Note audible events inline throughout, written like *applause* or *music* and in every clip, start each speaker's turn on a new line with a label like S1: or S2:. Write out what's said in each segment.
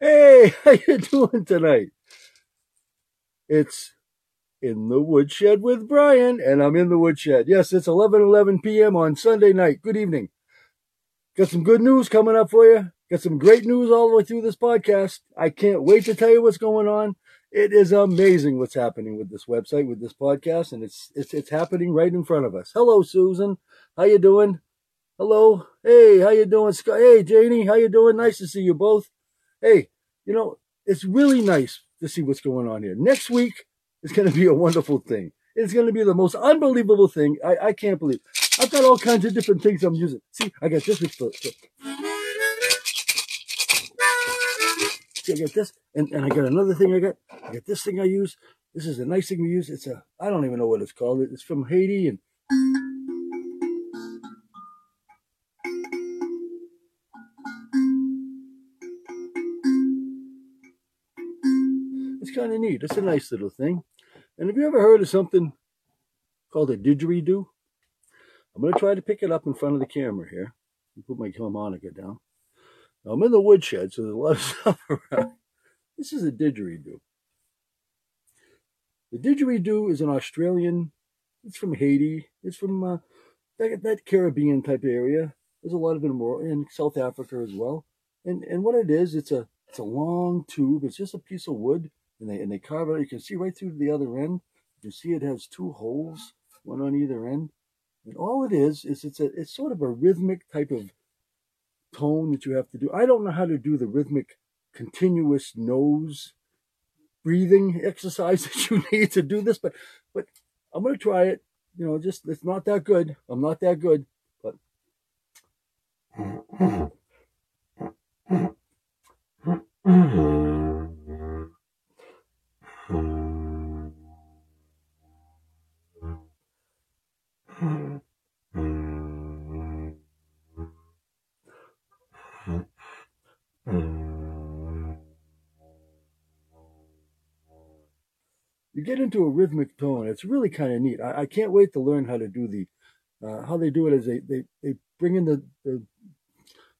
S1: Hey, *laughs* how you doing tonight? It's in the woodshed with Brian, and I'm in the woodshed. Yes, it's 11 11 p.m. on Sunday night. Good evening. Got some good news coming up for you. Got some great news all the way through this podcast. I can't wait to tell you what's going on. It is amazing what's happening with this website, with this podcast, and it's it's it's happening right in front of us. Hello, Susan. How you doing? Hello. Hey, how you doing, Scott? Hey, Janie. How you doing? Nice to see you both. Hey, you know, it's really nice to see what's going on here. Next week is going to be a wonderful thing. It's going to be the most unbelievable thing. I, I can't believe. I've got all kinds of different things I'm using. See, I got this See, I got this, and, and I got another thing I got. I got this thing I use. This is a nice thing we use. It's a, I don't even know what it's called. It's from Haiti, and kind of neat. It's a nice little thing. And have you ever heard of something called a didgeridoo? I'm going to try to pick it up in front of the camera here. Put my harmonica down. Now I'm in the woodshed, so there's a lot of *laughs* stuff around. This is a didgeridoo. The didgeridoo is an Australian. It's from Haiti. It's from uh, that, that Caribbean type area. There's a lot of it in South Africa as well. And and what it is, it's a it's a long tube. It's just a piece of wood and they and they carve out. You can see right through to the other end. You can see it has two holes, one on either end. And all it is is it's a it's sort of a rhythmic type of tone that you have to do. I don't know how to do the rhythmic continuous nose breathing *laughs* exercise that you *laughs* need to do this, but but I'm gonna try it. You know, just it's not that good. I'm not that good, but *laughs* you get into a rhythmic tone. It's really kind of neat. I, I, can't wait to learn how to do the uh, how they do it. Is they they they bring in the, the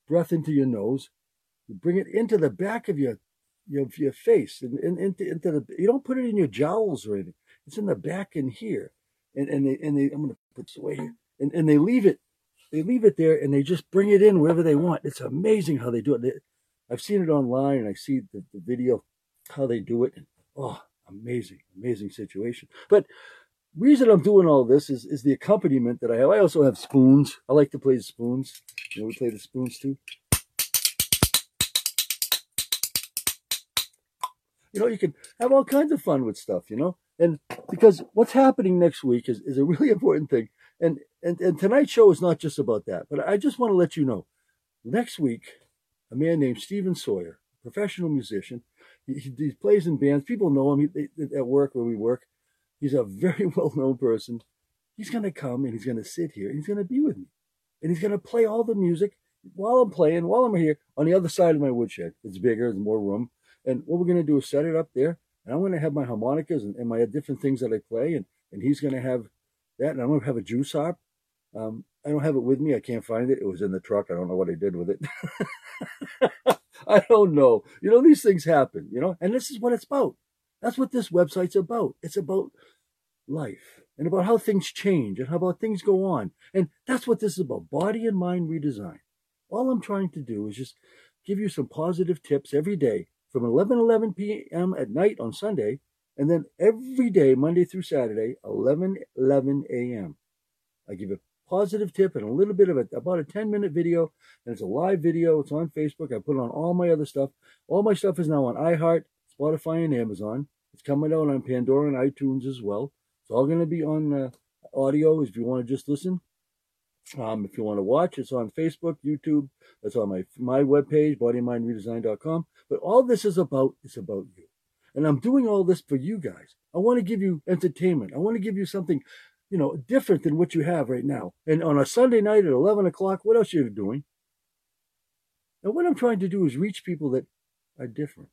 S1: breath into your nose, you bring it into the back of your your, your face and, and into, into the you don't put it in your jowls or anything. It's in the back in here, and and they and they I'm gonna put this away here, and and they leave it they leave it there and they just bring it in wherever they want. It's amazing how they do it. They, I've seen it online and I see the, the video how they do it. And, oh, amazing, amazing situation. But reason I'm doing all this is, is the accompaniment that I have. I also have spoons. I like to play the spoons. You know, we play the spoons too. You know, you can have all kinds of fun with stuff, you know? And because what's happening next week is, is a really *laughs* important thing. And, and, and tonight's show is not just about that, but I just want to let you know next week, a man named Steven Sawyer, professional musician, he, he plays in bands. People know him he, at work where we work. He's a very *laughs* well known person. He's going to come and he's going to sit here and he's going to be with me. And he's going to play all the music while I'm playing, while I'm here on the other side of my woodshed. It's bigger, there's more room. And what we're going to do is set it up there. And I'm going to have my harmonicas and, and my different things that I play. And, and he's going to have that. And I'm going to have a juice harp. Um, I don't have it with me. I can't find it. It was in the truck. I don't know what I did with it. *laughs* *laughs* I don't know. You know, these things happen, you know, and this is what it's about. That's what this website's about. It's about life and about how things change and how about things go on. And that's what this is about body and mind redesign. All I'm trying to do is just give you some positive tips every day from 11 11 p.m. at night on Sunday, and then every day, Monday through Saturday, 11 11 a.m. I give you positive tip and a little bit of a, about a 10 minute video. And it's a live video. It's on Facebook. I put it on all my other stuff. All my stuff is now on iHeart, Spotify, and Amazon. It's coming out on Pandora and iTunes as well. It's all going to be on uh, audio if you want to just listen. Um, if you want to watch, it's on Facebook, YouTube. That's on my my webpage, bodymindredesign.com. But all this is about is about you. And I'm doing all this for you guys. I want to give you entertainment. I want to give you something you know, different than what you have right now. And on a Sunday night at 11 o'clock, what else are you doing? And what I'm trying to do is reach people that are different.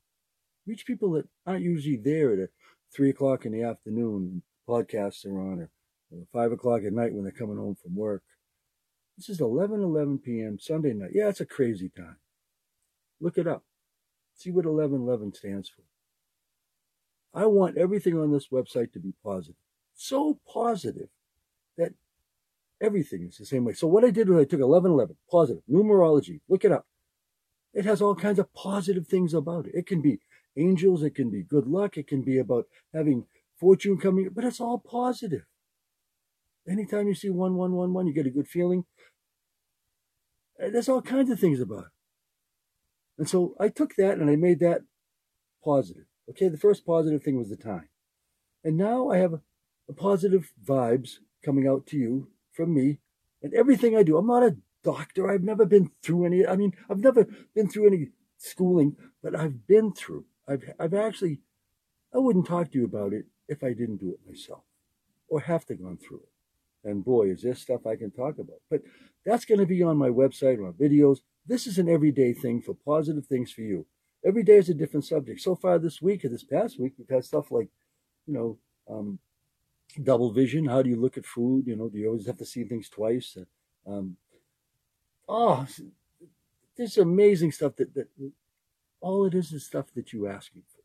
S1: Reach people that aren't usually there at a three o'clock in the afternoon, podcasts are on, or, or five o'clock at night when they're coming home from work. This is 11, 11 p.m. Sunday night. Yeah, it's a crazy time. Look it up. See what 1111 stands for. I want everything on this website to be positive. So positive that everything is the same way. So what I did was I took 1111, positive, numerology, look it up. It has all kinds of positive things about it. It can be angels, it can be good luck, it can be about having fortune coming, but it's all positive. Anytime you see 1111, you get a good feeling. Uh, there's all kinds of things about it. And so I took that and I made that positive. Okay, the first positive thing was the time. And now I have positive vibes coming out to you from me and everything I do. I'm not a doctor. I've never been through any, I mean, I've never been through any schooling, but I've been through. I've, I've actually, I wouldn't talk to you about it if I didn't do it myself or have to gone through it. And boy, is there stuff I can talk about. But that's going to be on my website, my videos. This is an everyday thing for positive things for you. Every day is a different subject. So far this week or this past week, we've had stuff like, you know, um, double vision. How do you look at food? You know, do you always have to see things twice? Um, oh, there's amazing stuff that, that all it is is stuff that you ask me for.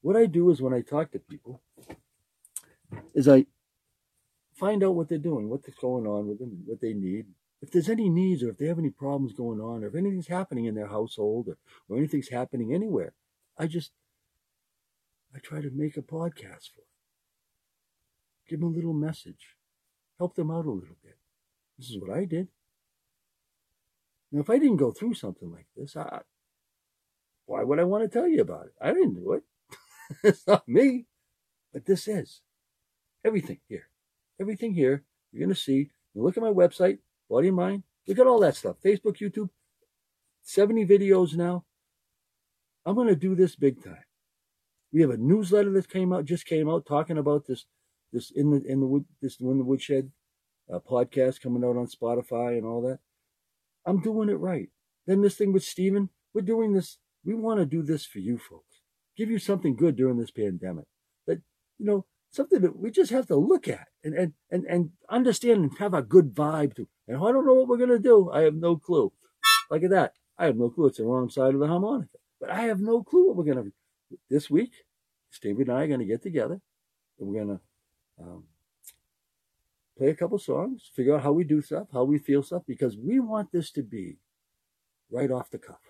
S1: What I do is when I talk to people, is I find out what they're doing, what's going on with them, what they need, if there's any needs or if they have any problems going on or if anything's happening in their household or, or anything's happening anywhere, I just, I try to make a podcast for. Give them a little message. Help them out a little bit. This is what I did. Now, if I didn't go through something like this, I, why would I want to tell you about it? I didn't do it. *laughs* it's not me. But this is everything here. Everything here you're going to see. You look at my website, Body and Mind. Look at all that stuff. Facebook, YouTube, 70 videos now. I'm going to do this big time. We have a newsletter that came out, just came out, talking about this, this in the in the wood, this in the woodshed uh, podcast coming out on Spotify and all that. I'm doing it right. Then this thing with Steven, we're doing this. We want to do this for you folks. Give you something good during this pandemic. That you know, something that we just have to look at and and and, and understand and have a good vibe to. And I don't know what we're gonna do. I have no clue. Look at that. I have no clue. It's the wrong side of the harmonica. But I have no clue what we're gonna do. This week, Steve and I are gonna get together and we're gonna um, play a couple songs, figure out how we do stuff, how we feel stuff, because we want this to be right off the cuff.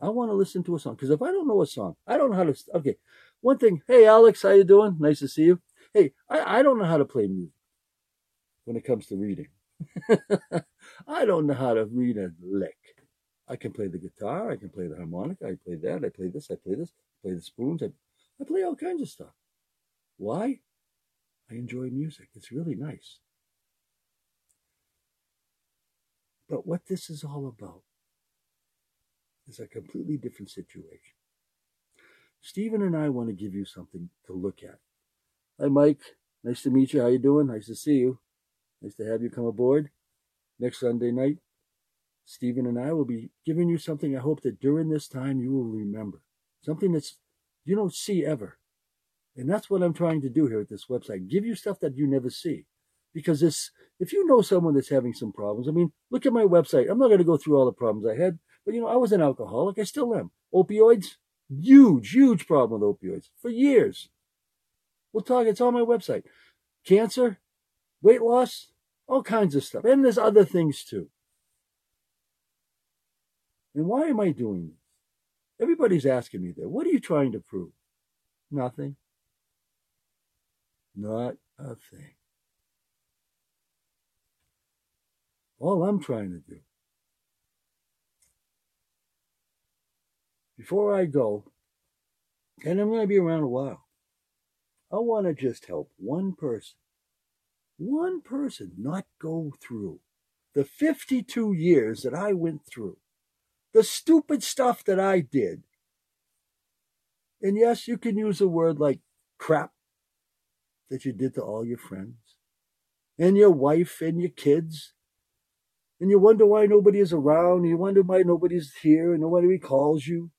S1: I want to listen to a song because if I don't know a song, I don't know how to. Okay, one thing. Hey, Alex, how you doing? Nice to see you. Hey, I, I don't know how to play music when it comes to reading. *laughs* I don't know how to read a lick. I can play the guitar. I can play the harmonica. I play that. I play this. I play this. I play the spoons. I, I play all kinds of stuff. Why? I enjoy music. It's really nice. But what this is all about is a completely different situation. Stephen and I want to give you something to look at. Hi, Mike. Nice to meet you. How you doing? Nice to see you. Nice to have you come aboard. Next Sunday night, Stephen and I will be giving you something I hope that during this time you will remember. Something that's you don't see ever. And that's what I'm trying to do here at this website. Give you stuff that you never see. Because this, if you know someone that's having some problems, I mean, look at my website. I'm not going to go through all the problems I had, but you know, I was an alcoholic. I still am. Opioids, huge, huge problem with opioids for years. We'll talk. It's on my website. Cancer, weight loss, all kinds of stuff. And there's other things too. And why am I doing this? Everybody's asking me that. What are you trying to prove? Nothing. Not a thing. All I'm trying to do, before I go, and I'm going to be around a while, I want to just help one person, one person not go through the 52 years that I went through, the stupid stuff that I did. And yes, you can use a word like crap that you did to all your friends and your wife and your kids. And you wonder why nobody is around. And You wonder why nobody's here and nobody calls you.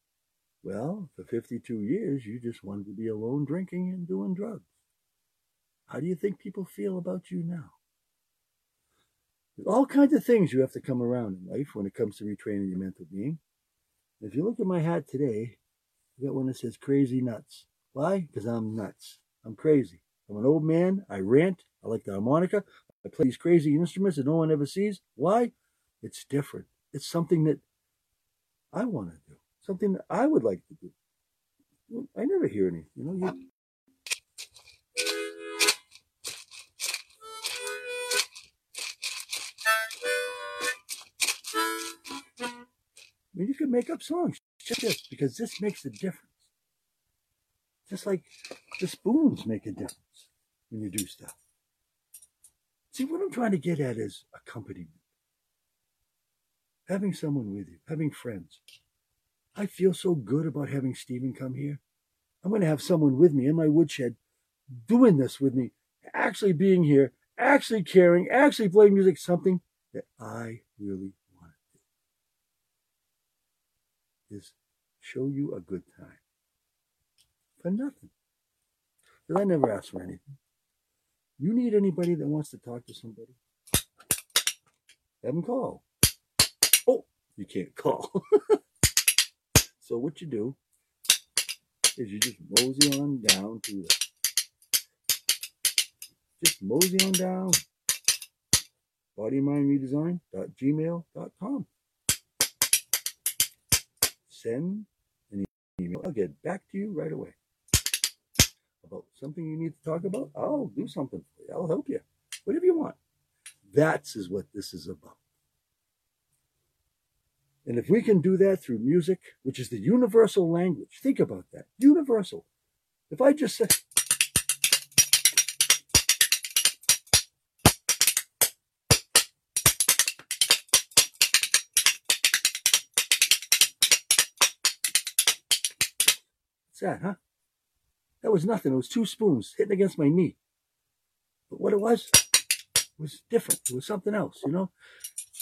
S1: Well, for 52 years, you just wanted to be alone drinking and doing drugs. How do you think people feel about you now? All kinds of things you have to come around in life when it comes to retraining your mental being. If you look at my hat today, I got one that says crazy nuts. Why? Because I'm nuts. I'm crazy. I'm an old man. I rant. I like the harmonica. I play these crazy instruments that no one ever sees. Why? It's different. It's something that I want to do. Something that I would like to do. I never hear any. You know, you, mean, you can make up songs just this because this makes a difference. Just like the spoons make a difference when you do stuff. See, what I'm trying to get at is accompaniment. Having someone with you, having friends. I feel so good about having Stephen come here. I'm going to have someone with me in my woodshed doing this with me, actually being here, actually caring, actually playing music, something that I really want to do. Is show you a good time. For nothing. Because I never ask for anything. You need anybody that wants to talk to somebody? Have them call. Oh, you can't call. *laughs* so what you do is you just mosey on down to the just mosey on down bodymindredesign.gmail.com send an email i'll get back to you right away. About something you need to talk about i'll do something for you i'll help you whatever you want. That's is what this is about. And if we can do that through music which is the universal language think about that universal. If i just say That, huh? That was nothing. It was two spoons hitting against my knee. But what it was, was different. It was something else, you know?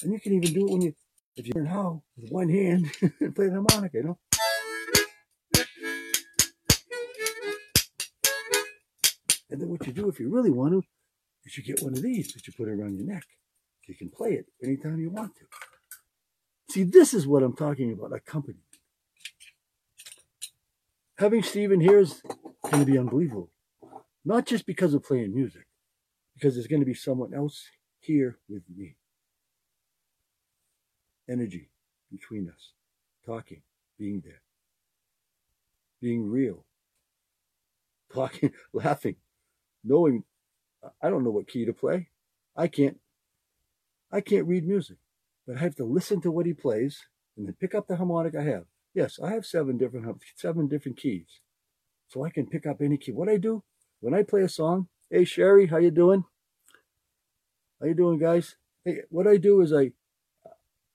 S1: And you can even do it when you, if you learn how, with one hand *laughs* and play the harmonica, you know? And then what you do if you really want to, is you get one of these that you put around your neck. You can play it anytime you want to. See, this is what I'm talking about, accompaniment having Stephen here is going to be unbelievable. Not just because of playing music, because there's going to be someone else here with me. Energy between us, talking, being there, being real, talking, *laughs* laughing, knowing I don't know what key to play. I can't I can't read music, but I have to listen to what he plays and then pick up the harmonic I have Yes, I have seven different seven different keys, so I can pick up any key. What I do when I play a song, hey Sherry, how you doing? How you doing, guys? Hey, what I do is I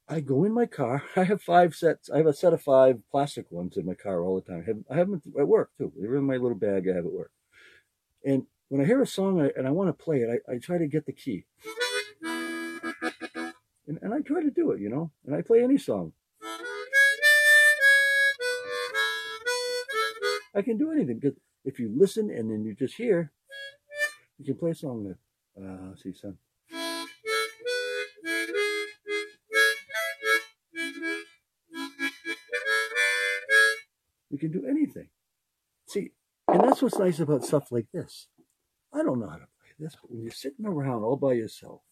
S1: I go in my car. *laughs* I have five sets. I have a set of five plastic ones in my car all the time. I have, I have them at work too. They're in my little bag I have at work. And when I hear a song and I want to play it, I, I try to get the key. And, and I try to do it, you know. And I play any song. I can do anything because if you listen and then you just hear, you can play a song that, uh, see, son. You can do anything. See, and that's what's nice about stuff like this. I don't know how to play this, but when you're sitting around all by yourself,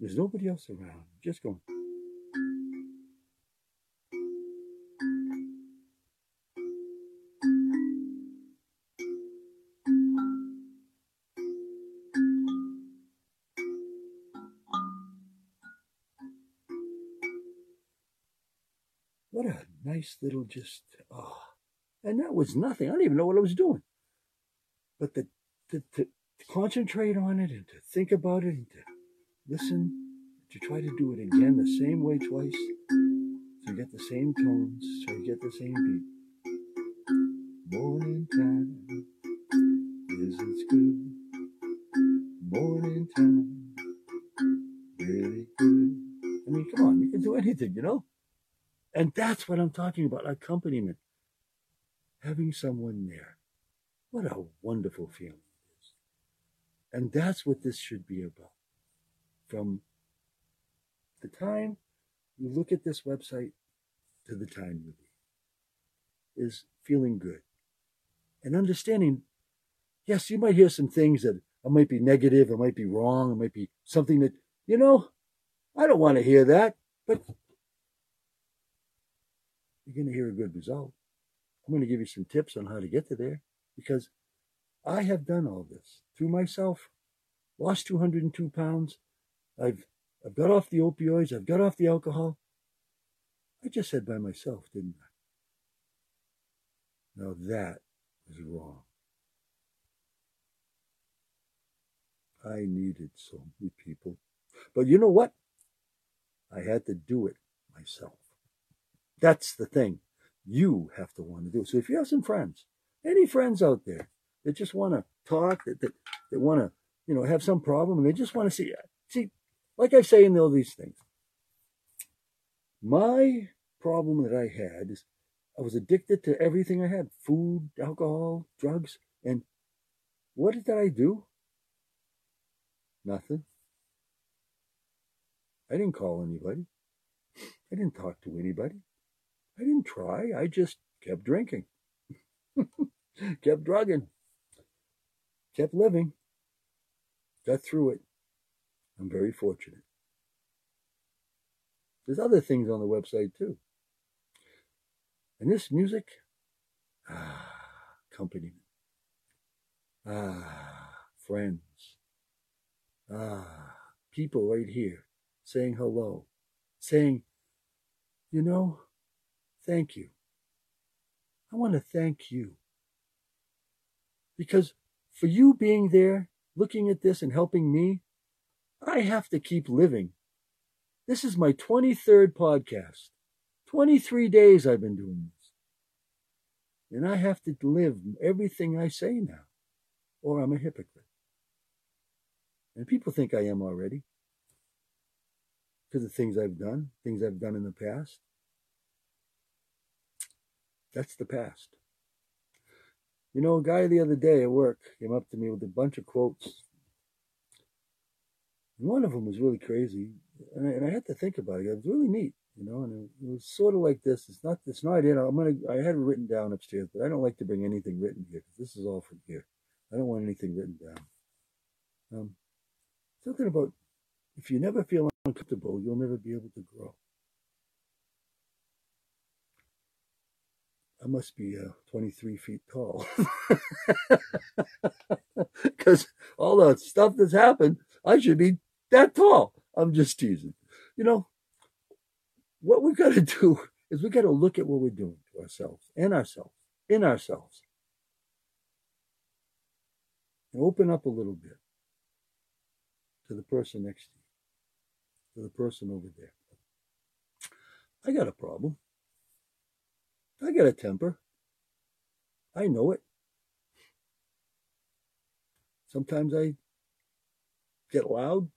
S1: there's nobody else around, just going. What a nice little just, oh. And that was nothing. I don't even know what I was doing. But the, to, to concentrate on it and to think about it and to listen, to try to do it again the same way twice, so you get the same tones, so you get the same beat. Morning time isn't good. Morning time, really good. I mean, come on, you can do anything, you know? And that's what I'm talking about accompaniment. Having someone there. What a wonderful feeling it is. And that's what this should be about. From the time you look at this website to the time you leave is feeling good and understanding yes you might hear some things that might be negative it might be wrong it might be something that you know i don't want to hear that but you're going to hear a good result i'm going to give you some tips on how to get to there because i have done all this through myself lost 202 pounds i've I've got off the opioids. I've got off the alcohol. I just said by myself, didn't I? Now that was wrong. I needed so many people. But you know what? I had to do it myself. That's the thing. You have to want to do it. So if you have some friends, any friends out there that just want to talk, that, that, that want to, you know, have some problem and they just want to see, see, like I say in all these things, my problem that I had is I was addicted to everything I had food, alcohol, drugs. And what did I do? Nothing. I didn't call anybody. I didn't talk to anybody. I didn't try. I just kept drinking, *laughs* kept drugging, kept living, got through it. I'm very fortunate. There's other things on the website too. And this music, ah, accompaniment, ah, friends, ah, people right here saying hello, saying, you know, thank you. I want to thank you. Because for you being there, looking at this and helping me, I have to keep living. This is my 23rd podcast. 23 days I've been doing this. And I have to live everything I say now, or I'm a hypocrite. And people think I am already because of things I've done, things I've done in the past. That's the past. You know, a guy the other day at work came up to me with a bunch of quotes one of them was really crazy, and I, and I had to think about it. It was really neat, you know, and it, was sort of like this. It's not, it's not in. I'm gonna. I had it written down upstairs, but I don't like to bring anything written here because this is all from here. I don't want anything written down. Um, something about if you never feel uncomfortable, you'll never be able to grow. I must be uh, 23 feet tall. *laughs* Because all the stuff that's happened, I should be that tall. I'm just teasing. You know, what we've got to *laughs* do is we've got to look at what we're doing to ourselves and ourselves, in ourselves. And open up a little bit to the person next to you, to the person over there. I got a problem. I got a temper. I know it. Sometimes I get loud.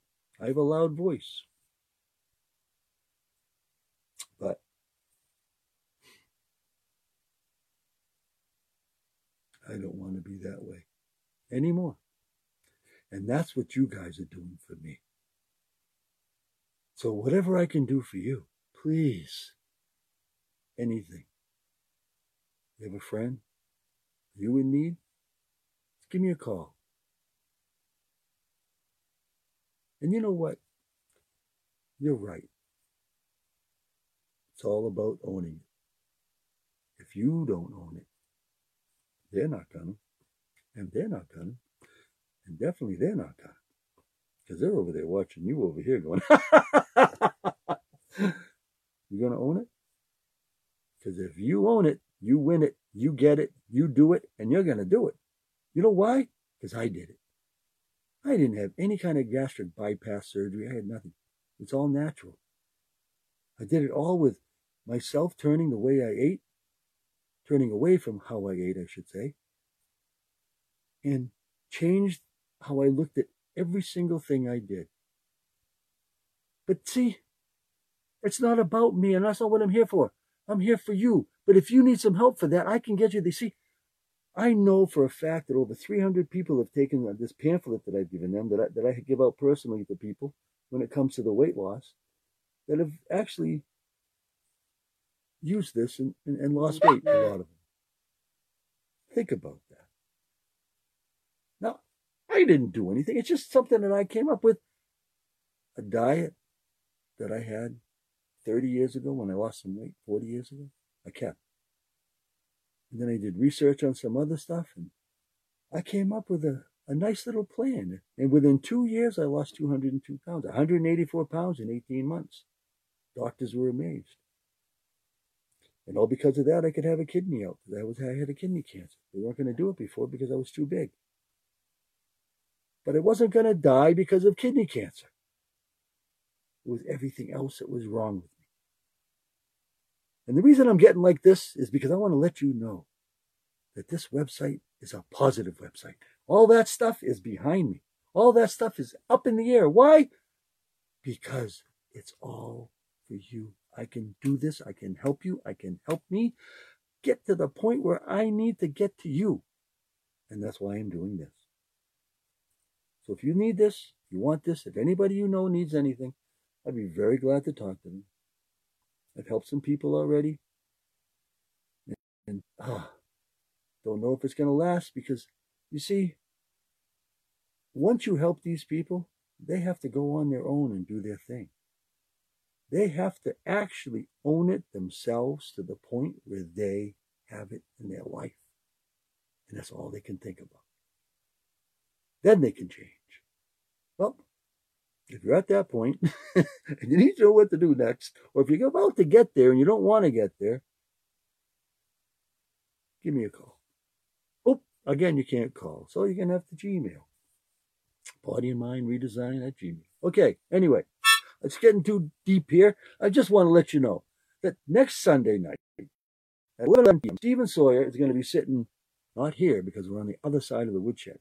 S1: I have a loud voice. But I don't want to be that way anymore. And that's what you guys are doing for me. So whatever I can do for you, please, anything. You have a friend? You in need? Just Give me a call. And you know what? You're right. It's all about owning it. If you don't own it, they're not gonna. And they're not gonna. And definitely they're not gonna. Because they're over there watching you over here going, *laughs* You're gonna own it? Because if you own it, you win it, you get it, you do it, and you're gonna do it. You know why? Because I did it. I didn't have any kind of gastric bypass surgery. I had nothing. It's all natural. I did it all with myself turning the way I ate, turning away from how I ate, I should say, and changed how I looked at every single thing I did. But see, it's not about me, and that's not what I'm here for. I'm here for you. But if you need some help for that, I can get you. They see, I know for a fact that over 300 people have taken uh, this pamphlet that I've given them, that I, that I give out personally to people when it comes to the weight loss. that have actually used this and, and, and lost weight, a lot of them. Think about that. Now, I didn't do anything. It's just something that I came up with. A diet that I had 30 years ago when I lost some weight, 40 years ago, I kept. And then I did research on some other stuff and I came up with a, a nice little plan. And within two years, I lost 202 pounds, 184 pounds in 18 months. Doctors were amazed. And all because of that, I could have a kidney out I was I had a kidney cancer. They weren't going to do it before because I was too big. But I wasn't going to die because of kidney cancer. It was everything else that was wrong with me. And the reason I'm getting like this is because I want to let you know that this website is a positive website. All that stuff is behind me. All that stuff is up in the air. Why? Because it's all for you. I can do this. I can help you. I can help me get to the point where I need to get to you. And that's why I'm doing this. So if you need this, you want this, if anybody you know needs anything, I'd be very glad to talk to them. I've helped some people already. And, and ah, don't know if it's going to last because, you see, once you help these people, they have to go on their own and do their thing. They have to actually own it themselves to the point where they have it in their life. And that's all they can think about. Then they can change. Well, if you're at that point *laughs* and you need to know what to do next, or if you're about to get there and you don't want to get there, give me a call. Oh, again, you can't call. So you're going to have to Gmail. Body and mind redesign at Gmail. Okay, anyway, it's getting too deep here. I just want to let you know that next Sunday night at 11 p.m., Stephen Sawyer is going to be sitting not here because we're on the other side of the woodshed.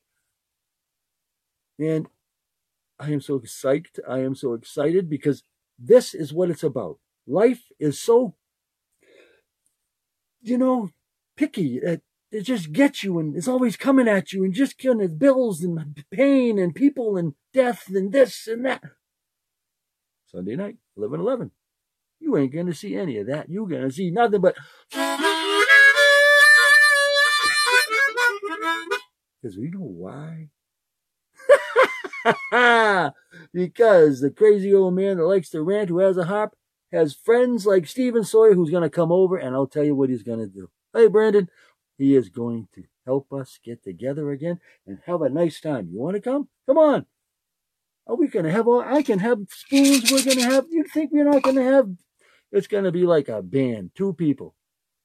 S1: And I am so psyched. I am so excited because this is what it's about. Life is so, you know, picky. It, it just gets you and it's always coming at you and just kind of bills and pain and people and death and this and that. Sunday night, 11 11. You ain't going to see any of that. You're going to see nothing but. *laughs* Because we know why. *laughs* because the crazy old man that likes to rant who has a harp has friends like Stephen Sawyer who's going to come over and I'll tell you what he's going to do. Hey, Brandon, he is going to help us get together again and have a nice time. You want to come? Come on. Are we going to have all, I can have spoons. We're going to have, you think we're not going to have, it's going to be like a band, two people.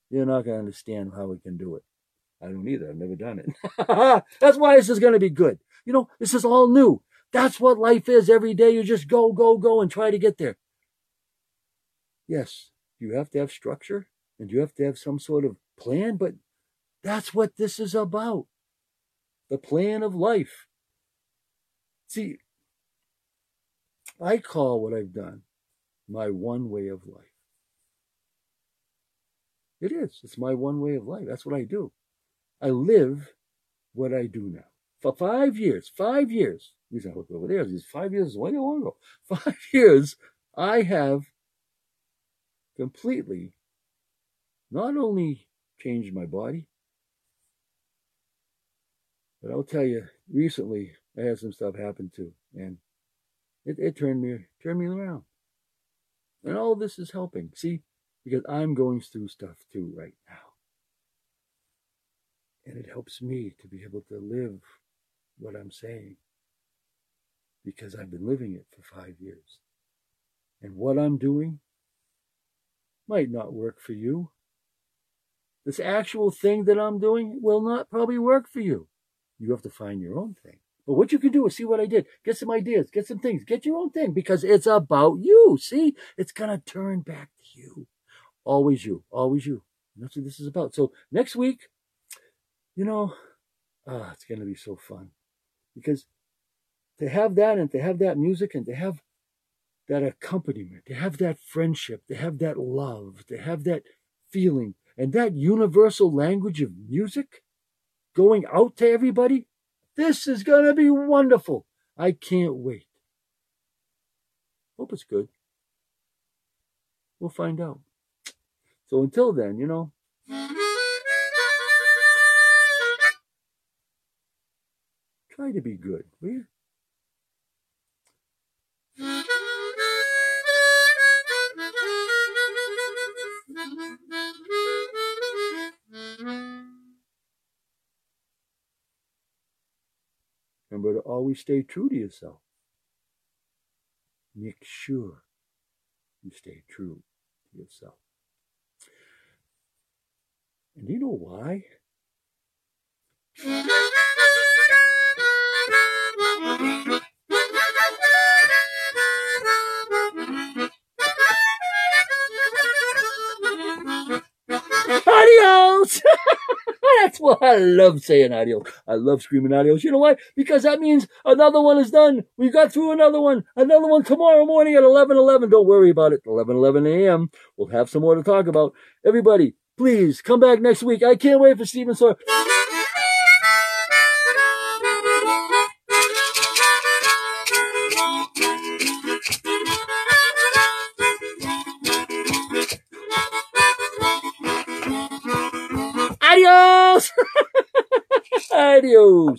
S1: You're not going to understand how we can do it. I don't either. I've never done it. *laughs* That's why this is going to be good. You know, this is all new. That's what life is. Every day you just go, go, go and try to get there. Yes, you have to have structure and you have to have some sort of plan, but that's what this is about. The plan of life. See, I call what I've done my one way of life. It is. It's my one way of life. That's what I do. I live what I do now. For five years, five years, the reason I look over there is five years is way long ago. *laughs* Five years, I have completely not only changed my body, but I'll tell you, recently I had some stuff happen too, and it, it turned me turned me around. And all this is helping. See, because I'm going through stuff too right now. And it helps me to be able to live what I'm saying because I've been living it for five years. And what I'm doing might not work for you. This actual thing that I'm doing will not probably work for you. You have to find your own thing. But what you can do is see what I did. Get some ideas, get some things, get your own thing because it's about you. See, it's going to turn back to you. Always you, always you. And that's what this is about. So next week, you know, ah, it's going to be so fun because to have that and to have that music and to have that accompaniment, to have that friendship, to have that love, to have that feeling and that universal language of music going out to everybody, this is going to be wonderful. I can't wait. Hope it's good. We'll find out. So until then, you know, try to be good, will you? Remember to always stay true to yourself. Make sure you stay true to yourself. And you know why? Adios! *laughs* That's why I love saying adios. I love screaming adios. You know why? Because that means another one is done. We got through another one. Another one tomorrow morning at 11 11. Don't worry about it. 11 11 a.m. We'll have some more to talk about. Everybody, please come back next week. I can't wait for Stephen Sawyer. Adios!